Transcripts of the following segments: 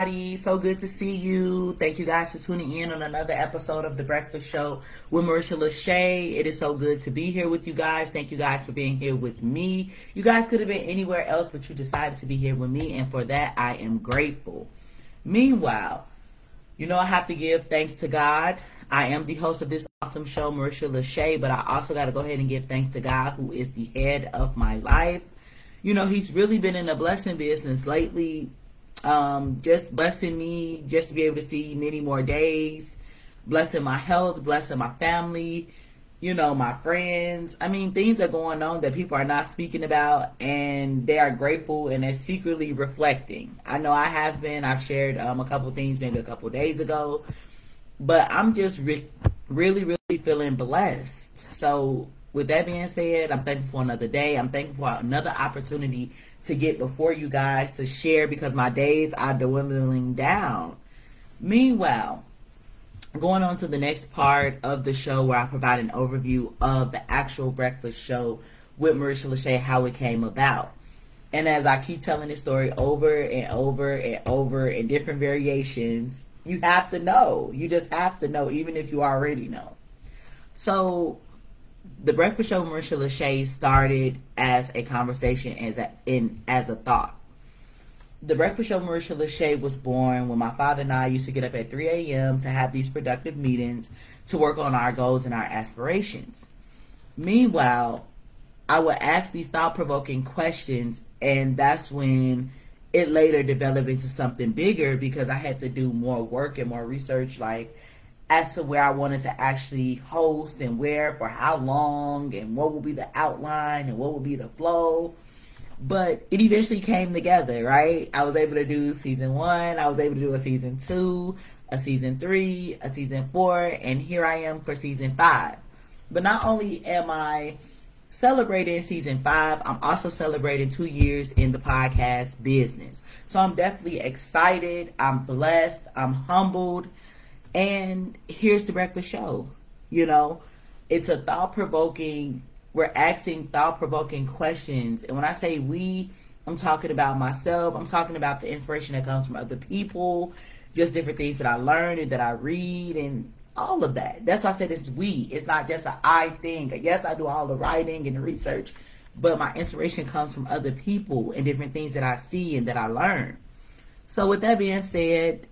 So good to see you. Thank you guys for tuning in on another episode of The Breakfast Show with Marisha Lachey. It is so good to be here with you guys. Thank you guys for being here with me. You guys could have been anywhere else, but you decided to be here with me, and for that, I am grateful. Meanwhile, you know I have to give thanks to God. I am the host of this awesome show, Marisha Lachey, but I also got to go ahead and give thanks to God, who is the head of my life. You know, He's really been in a blessing business lately um, just blessing me just to be able to see many more days, blessing my health, blessing my family, you know, my friends. I mean, things are going on that people are not speaking about, and they are grateful and they're secretly reflecting. I know I have been. I've shared um, a couple things maybe a couple days ago, but I'm just re- really, really feeling blessed. So, with that being said, I'm thankful for another day. I'm thankful for another opportunity to get before you guys to share because my days are dwindling down. Meanwhile, going on to the next part of the show where I provide an overview of the actual breakfast show with Marisha Lachey, how it came about. And as I keep telling this story over and over and over in different variations, you have to know. You just have to know, even if you already know. So the Breakfast Show Marisha Lachey started as a conversation as a in as a thought. The Breakfast Show Marisha Lachey was born when my father and I used to get up at 3 a.m. to have these productive meetings to work on our goals and our aspirations. Meanwhile, I would ask these thought provoking questions, and that's when it later developed into something bigger because I had to do more work and more research, like as to where I wanted to actually host and where for how long and what will be the outline and what will be the flow. But it eventually came together, right? I was able to do season one, I was able to do a season two, a season three, a season four, and here I am for season five. But not only am I celebrating season five, I'm also celebrating two years in the podcast business. So I'm definitely excited, I'm blessed, I'm humbled and here's the breakfast show. You know, it's a thought provoking, we're asking thought provoking questions. And when I say we, I'm talking about myself, I'm talking about the inspiration that comes from other people, just different things that I learn and that I read and all of that. That's why I said it's we. It's not just a I thing. Yes, I do all the writing and the research, but my inspiration comes from other people and different things that I see and that I learn. So with that being said,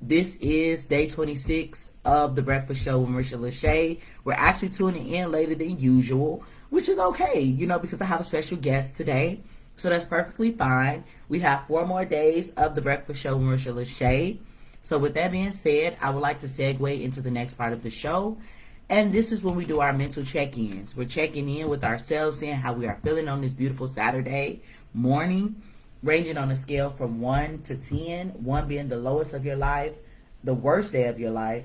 this is day 26 of the Breakfast Show with Marisha Lachey. We're actually tuning in later than usual, which is okay, you know, because I have a special guest today. So that's perfectly fine. We have four more days of the Breakfast Show with Marisha Lachey. So with that being said, I would like to segue into the next part of the show. And this is when we do our mental check-ins. We're checking in with ourselves, seeing how we are feeling on this beautiful Saturday morning ranging on a scale from 1 to 10, 1 being the lowest of your life, the worst day of your life,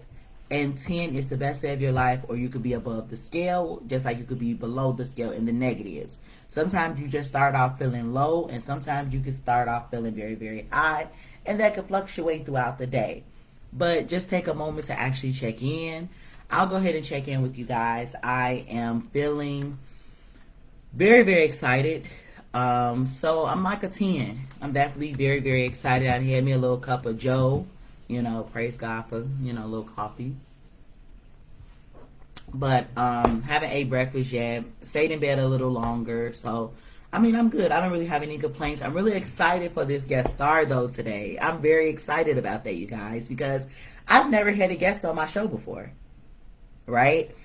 and 10 is the best day of your life, or you could be above the scale, just like you could be below the scale in the negatives. Sometimes you just start off feeling low, and sometimes you can start off feeling very, very high, and that could fluctuate throughout the day. But just take a moment to actually check in. I'll go ahead and check in with you guys. I am feeling very, very excited um, so I'm like a 10. I'm definitely very, very excited. I had me a little cup of Joe, you know, praise God for, you know, a little coffee. But um, haven't ate breakfast yet. Stayed in bed a little longer. So, I mean, I'm good. I don't really have any complaints. I'm really excited for this guest star, though, today. I'm very excited about that, you guys, because I've never had a guest on my show before. Right?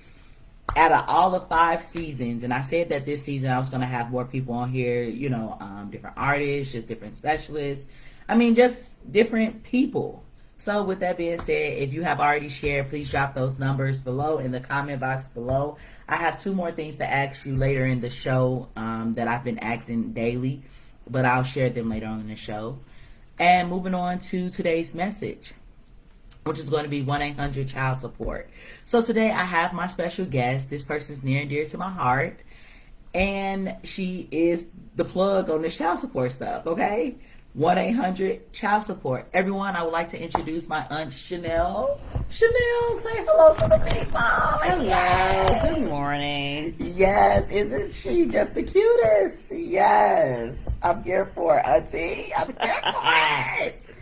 Out of all the five seasons, and I said that this season I was going to have more people on here, you know, um, different artists, just different specialists. I mean, just different people. So, with that being said, if you have already shared, please drop those numbers below in the comment box below. I have two more things to ask you later in the show um, that I've been asking daily, but I'll share them later on in the show. And moving on to today's message which is going to be 1 800 child support. So today I have my special guest. This person is near and dear to my heart, and she is the plug on the child support stuff, okay? 1 800 child support. Everyone, I would like to introduce my Aunt Chanel. Chanel, say hello to the people. Hello, good morning. Yes, isn't she just the cutest? Yes, I'm here for it, Auntie. I'm here for it.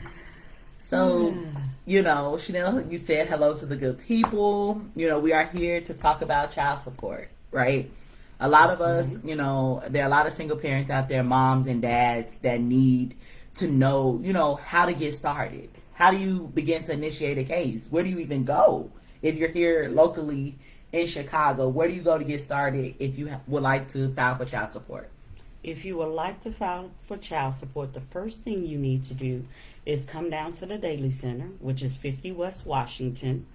So, hmm. You know, Chanel, you said hello to the good people. You know, we are here to talk about child support, right? A lot of us, mm-hmm. you know, there are a lot of single parents out there, moms and dads that need to know, you know, how to get started. How do you begin to initiate a case? Where do you even go? If you're here locally in Chicago, where do you go to get started if you would like to file for child support? If you would like to file for child support, the first thing you need to do is come down to the Daley Center, which is 50 West Washington,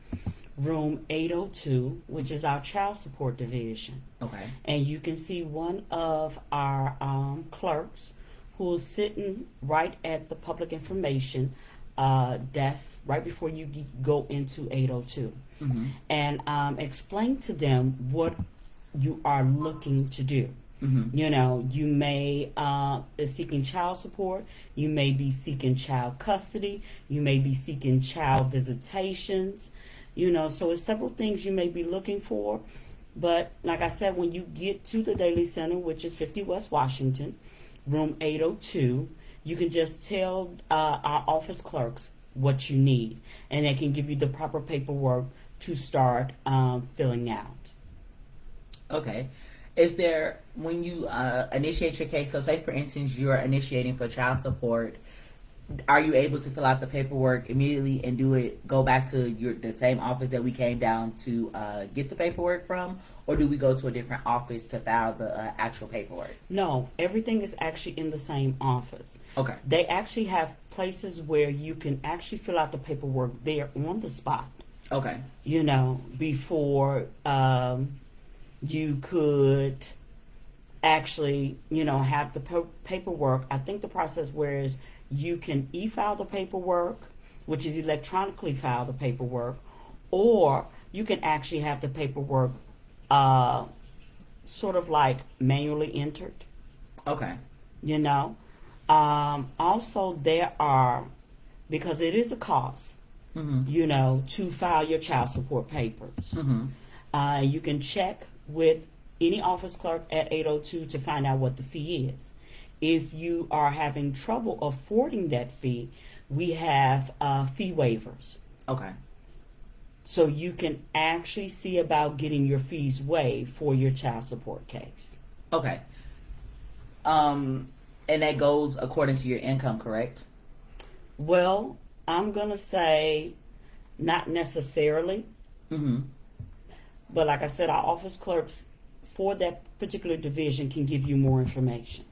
room 802, which is our child support division. Okay. And you can see one of our um, clerks who's sitting right at the public information uh, desk right before you go into 802 Mm-hmm. and um, explain to them what you are looking to do. Mm-hmm. You know, you may uh, be seeking child support, you may be seeking child custody, you may be seeking child visitations. You know, so it's several things you may be looking for. But like I said, when you get to the Daley Center, which is 50 West Washington, room 802, you can just tell uh, our office clerks what you need, and they can give you the proper paperwork to start um, filling out. Okay. Is there when you uh, initiate your case? So, say for instance, you're initiating for child support. Are you able to fill out the paperwork immediately and do it? Go back to your the same office that we came down to uh, get the paperwork from, or do we go to a different office to file the uh, actual paperwork? No, everything is actually in the same office. Okay. They actually have places where you can actually fill out the paperwork there on the spot. Okay. You know, before um, you could actually, you know, have the pa- paperwork. I think the process whereas you can e-file the paperwork, which is electronically file the paperwork, or you can actually have the paperwork uh, sort of like manually entered Okay. you know. Um, also, there are, because it is a cost, Mm-hmm. you know, to file your child support papers. Mm-hmm. Uh, you can check with any office clerk at 802 to find out what the fee is. If you are having trouble affording that fee, we have uh, fee waivers. Okay. So you can actually see about getting your fees waived for your child support case. Okay. Um, and that goes according to your income, correct? Well, I'm going to say not necessarily, Mm-hmm. But like I said, our office clerks for that particular division can give you more information.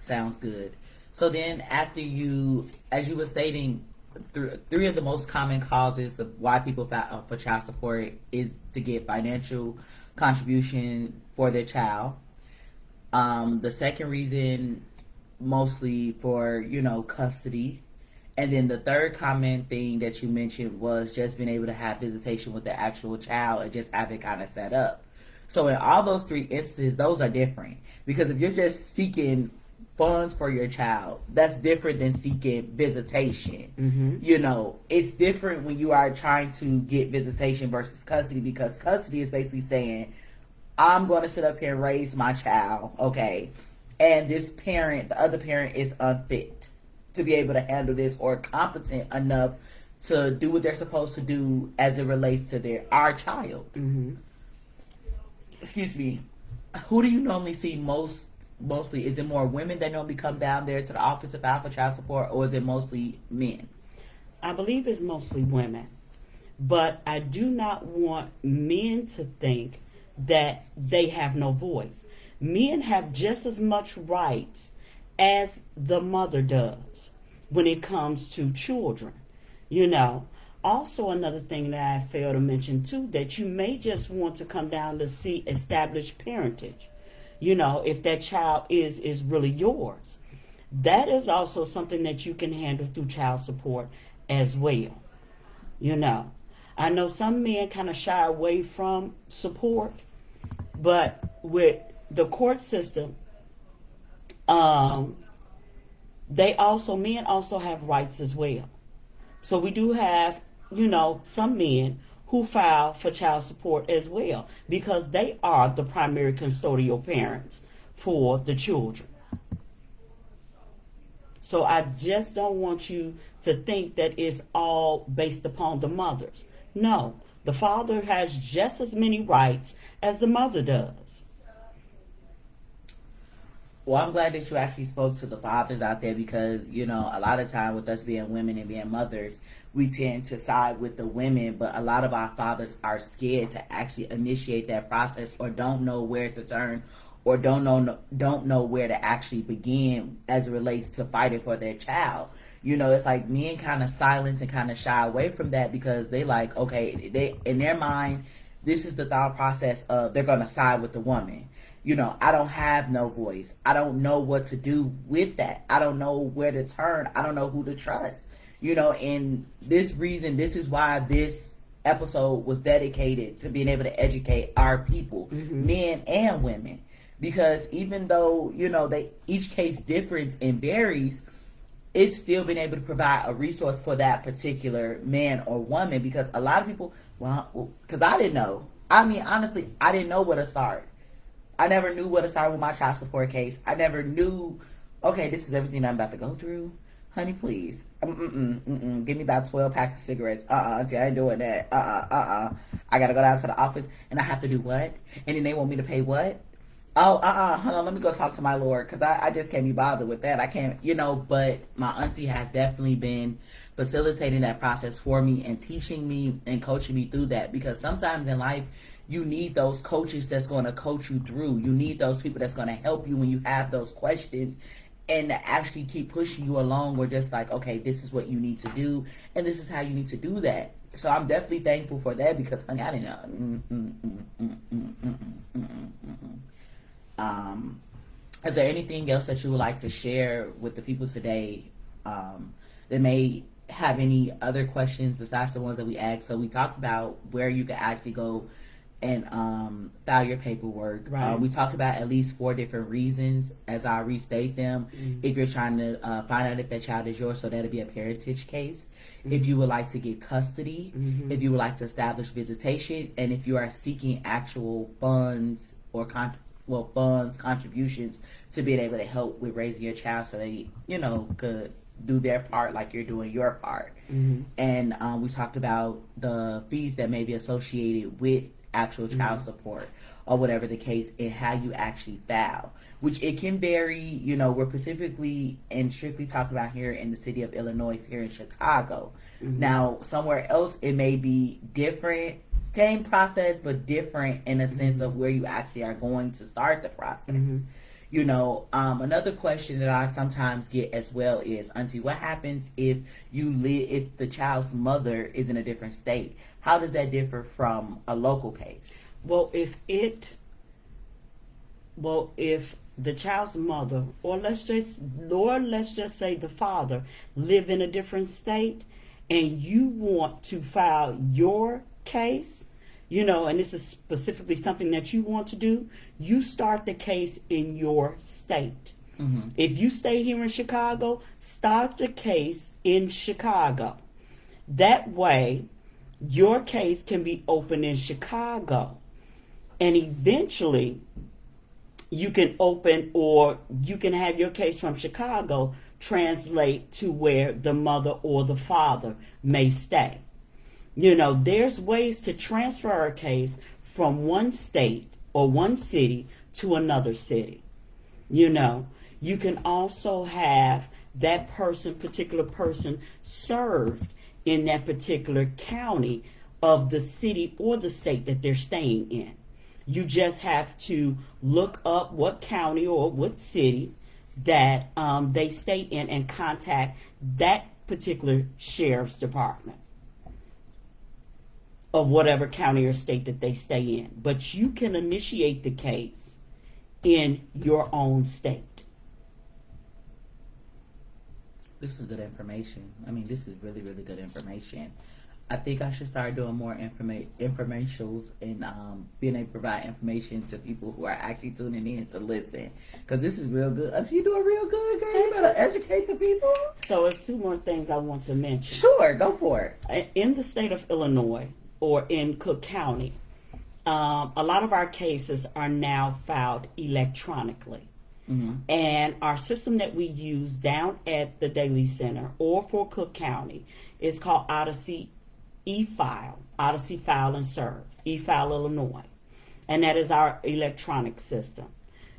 Sounds good. So then, after you, as you were stating, th- three of the most common causes of why people file for child support is to get financial contribution for their child. Um, the second reason, mostly for you know custody, and then the third common thing that you mentioned was just being able to have visitation with the actual child and just have it kind of set up. So in all those three instances, those are different because if you're just seeking funds for your child, that's different than seeking visitation. Mm-hmm. You know, it's different when you are trying to get visitation versus custody because custody is basically saying, I'm going to sit up here and raise my child, okay, and this parent, the other parent, is unfit to be able to handle this or competent enough to do what they're supposed to do as it relates to their our child Mm-hmm. excuse me, who do you normally see most? Mostly, is it more women that normally come down there to the office of for child support, or is it mostly men? I believe it's mostly women, but I do not want men to think that they have no voice. Men have just as much rights as the mother does when it comes to children. You know, also another thing that I failed to mention too that you may just want to come down to see established parentage. You know, if that child is is really yours. That is also something that you can handle through child support as well. You know, I know some men kind of shy away from support, but with the court system, um, they also men also have rights as well. So we do have, you know, some men who file for child support as well because they are the primary custodial parents for the children. So I just don't want you to think that it's all based upon the mothers. No, the father has just as many rights as the mother does. Well, I'm glad that you actually spoke to the fathers out there because, you know, a lot of time with us being women and being mothers, we tend to side with the women, but a lot of our fathers are scared to actually initiate that process or don't know where to turn or don't know don't know where to actually begin as it relates to fighting for their child. You know, it's like men kind of silence and kind of shy away from that because they like, okay, they in their mind, this is the thought process of they're gonna side with the woman you know, I don't have no voice. I don't know what to do with that. I don't know where to turn. I don't know who to trust. You know, and this reason, this is why this episode was dedicated to being able to educate our people, mm-hmm. men and women. Because even though, you know, they each case differs and varies, it's still been able to provide a resource for that particular man or woman because a lot of people well because i didn't know i mean honestly i didn't know where to start I never knew what to start with my child support case. I never knew, okay, this is everything I'm about to go through. Honey, please. Mm-mm, mm-mm. Give me about 12 packs of cigarettes. Uh-uh, see, I ain't doing that. Uh-uh, uh-uh. I gotta go down to the office, and I have to do what? And then they want me to pay what? Oh, uh-uh, hold on, let me go talk to my lord, because I, I just can't be bothered with that. I can't, you know, but my auntie has definitely been facilitating that process for me and teaching me and coaching me through that, because sometimes in life, you need those coaches that's going to coach you through. You need those people that's going to help you when you have those questions and actually keep pushing you along or just like, okay, this is what you need to do and this is how you need to do that. So I'm definitely thankful for that because honey, I didn't know. Um, is there anything else that you would like to share with the people today um, that may have any other questions besides the ones that we asked? So we talked about where you can actually go and um, file your paperwork. Uh, right. Uh, we talked about at least four different reasons as I restate them. Mm-hmm. If you're trying to uh, find out if that child is yours, so that'll be a parentage case. Mm-hmm. If you would like to get custody, mm-hmm. if you would like to establish visitation, and if you are seeking actual funds or con- well funds contributions to being able to help with raising your child, so they you know could do their part like you're doing your part. Mm-hmm. And um, we talked about the fees that may be associated with actual child mm-hmm. support or whatever the case and how you actually file which it can vary you know we're specifically and strictly talking about here in the city of illinois here in chicago mm-hmm. now somewhere else it may be different same process but different in a sense mm-hmm. of where you actually are going to start the process mm-hmm. You know um, another question that i sometimes get as well is auntie what happens if you live if the child's mother is in a different state how does that differ from a local case? Well, if it, well, if the child's mother, or let's just, Lord, let's just say the father, live in a different state, and you want to file your case, you know, and this is specifically something that you want to do, you start the case in your state. Mm-hmm. If you stay here in Chicago, start the case in Chicago. That way, your case can be open in Chicago. And eventually, you can open or you can have your case from Chicago translate to where the mother or the father may stay. You know, there's ways to transfer a case from one state or one city to another city. You know, you can also have that person, particular person, served in that particular county of the city or the state that they're staying in. You just have to look up what county or what city that um, they stay in and contact that particular sheriff's department of whatever county or state that they stay in. But you can initiate the case in your own state. This is good information. I mean, this is really, really good information. I think I should start doing more informa- informationals and um, being able to provide information to people who are actually tuning in to listen. Because this is real good. Us, you doing real good, girl. You better educate the people. So, it's two more things I want to mention. Sure, go for it. In the state of Illinois or in Cook County, um, a lot of our cases are now filed electronically. Mm-hmm. And our system that we use down at the Daley Center or for Cook County is called Odyssey e-file, Odyssey File and Serve, e-file Illinois. And that is our electronic system.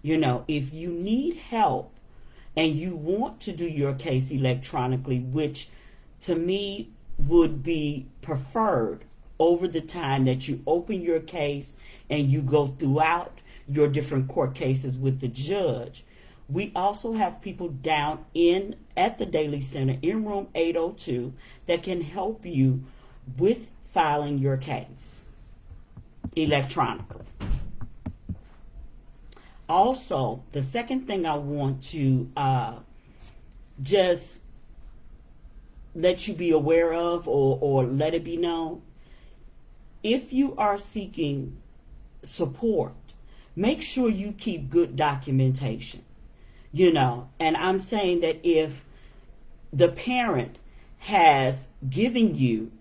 You know, if you need help and you want to do your case electronically, which to me would be preferred over the time that you open your case and you go throughout your different court cases with the judge. We also have people down in at the Daley Center in room 802 that can help you with filing your case electronically. Also, the second thing I want to uh, just let you be aware of or, or let it be known if you are seeking support, make sure you keep good documentation. You know, and I'm saying that if the parent has given you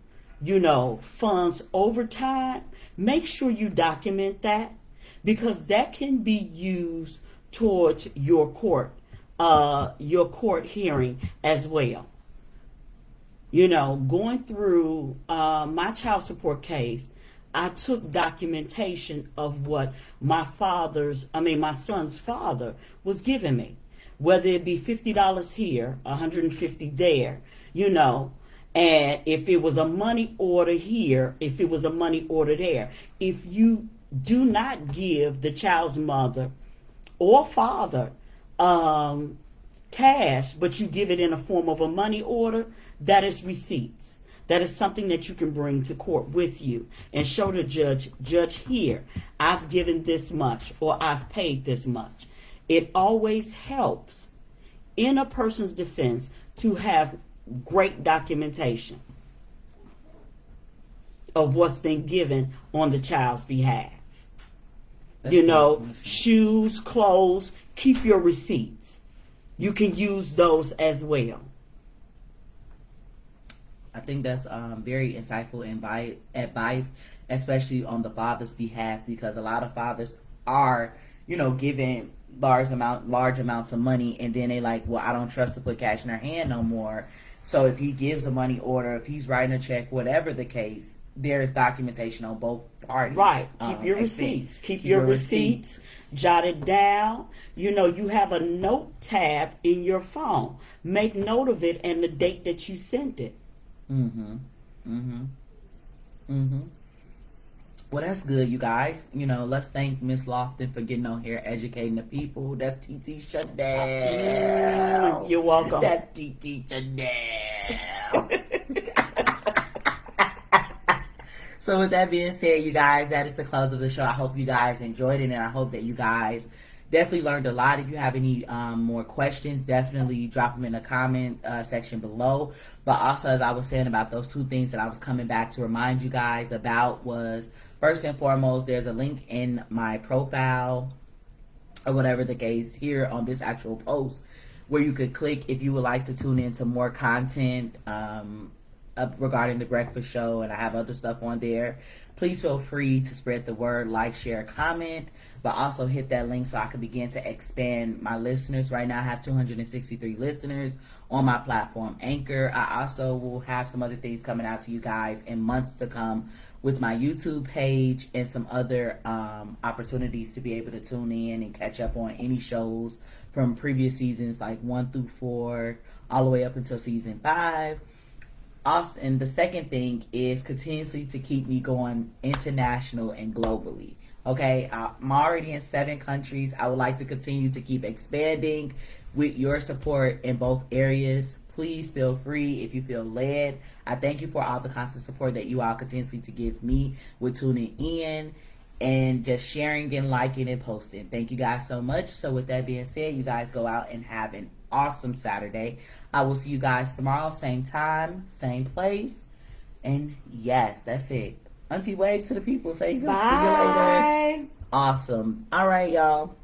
you know, funds over time, make sure you document that because that can be used towards your court, uh, your court hearing as well. You know, going through uh, my child support case, I took documentation of what my father's, I mean, my son's father was giving me, whether it be $50 here, 150 there, you know, and if it was a money order here, if it was a money order there, if you do not give the child's mother or father um, cash, but you give it in a form of a money order, that is receipts. That is something that you can bring to court with you and show the judge, Judge, here, I've given this much or I've paid this much. It always helps in a person's defense to have great documentation of what's been given on the child's behalf. That's you know, shoes, clothes, keep your receipts. You can use those as well. I think that's um, very insightful advice, especially on the father's behalf, because a lot of fathers are, you know, giving large amount, large amounts of money, and then they like, well, I don't trust to put cash in her hand no more, so if he gives a money order, if he's writing a check, whatever the case, there's documentation on both parties. Right. Keep um, your receipts. Keep, keep, your, your receipts. receipts. Jot it down. You know, you have a note tab in your phone. Make note of it and the date that you sent it. Mm-hmm. Mm-hmm. Mm-hmm. Well, that's good, you guys. You know, let's thank Miss Lofton for getting on here, educating the people. That's TT Chanel. You're welcome. That's TT Chanel. so, with that being said, you guys, that is the close of the show. I hope you guys enjoyed it, and I hope that you guys definitely learned a lot. If you have any um, more questions, definitely drop them in the comment uh, section below. But also, as I was saying about those two things that I was coming back to remind you guys about was first and foremost, there's a link in my profile or whatever the case here on this actual post where you could click if you would like to tune into more content um, regarding the breakfast show and i have other stuff on there. Please feel free to spread the word like share comment but also hit that link so i can begin to expand my listeners. Right now i have 263 listeners on my platform anchor. I also will have some other things coming out to you guys in months to come with my YouTube page and some other um, opportunities to be able to tune in and catch up on any shows from previous seasons, like one through four, all the way up until season five. And the second thing is continuously to keep me going international and globally. Okay, uh, I'm already in seven countries. I would like to continue to keep expanding with your support in both areas please feel free if you feel led. I thank you for all the constant support that you all continuously to give me with tuning in and just sharing and liking and posting. Thank you guys so much. So with that being said, you guys go out and have an awesome Saturday. I will see you guys tomorrow, same time, same place. And yes, that's it. Auntie wave to the people. Say Bye. see you later. Awesome. All right, y'all.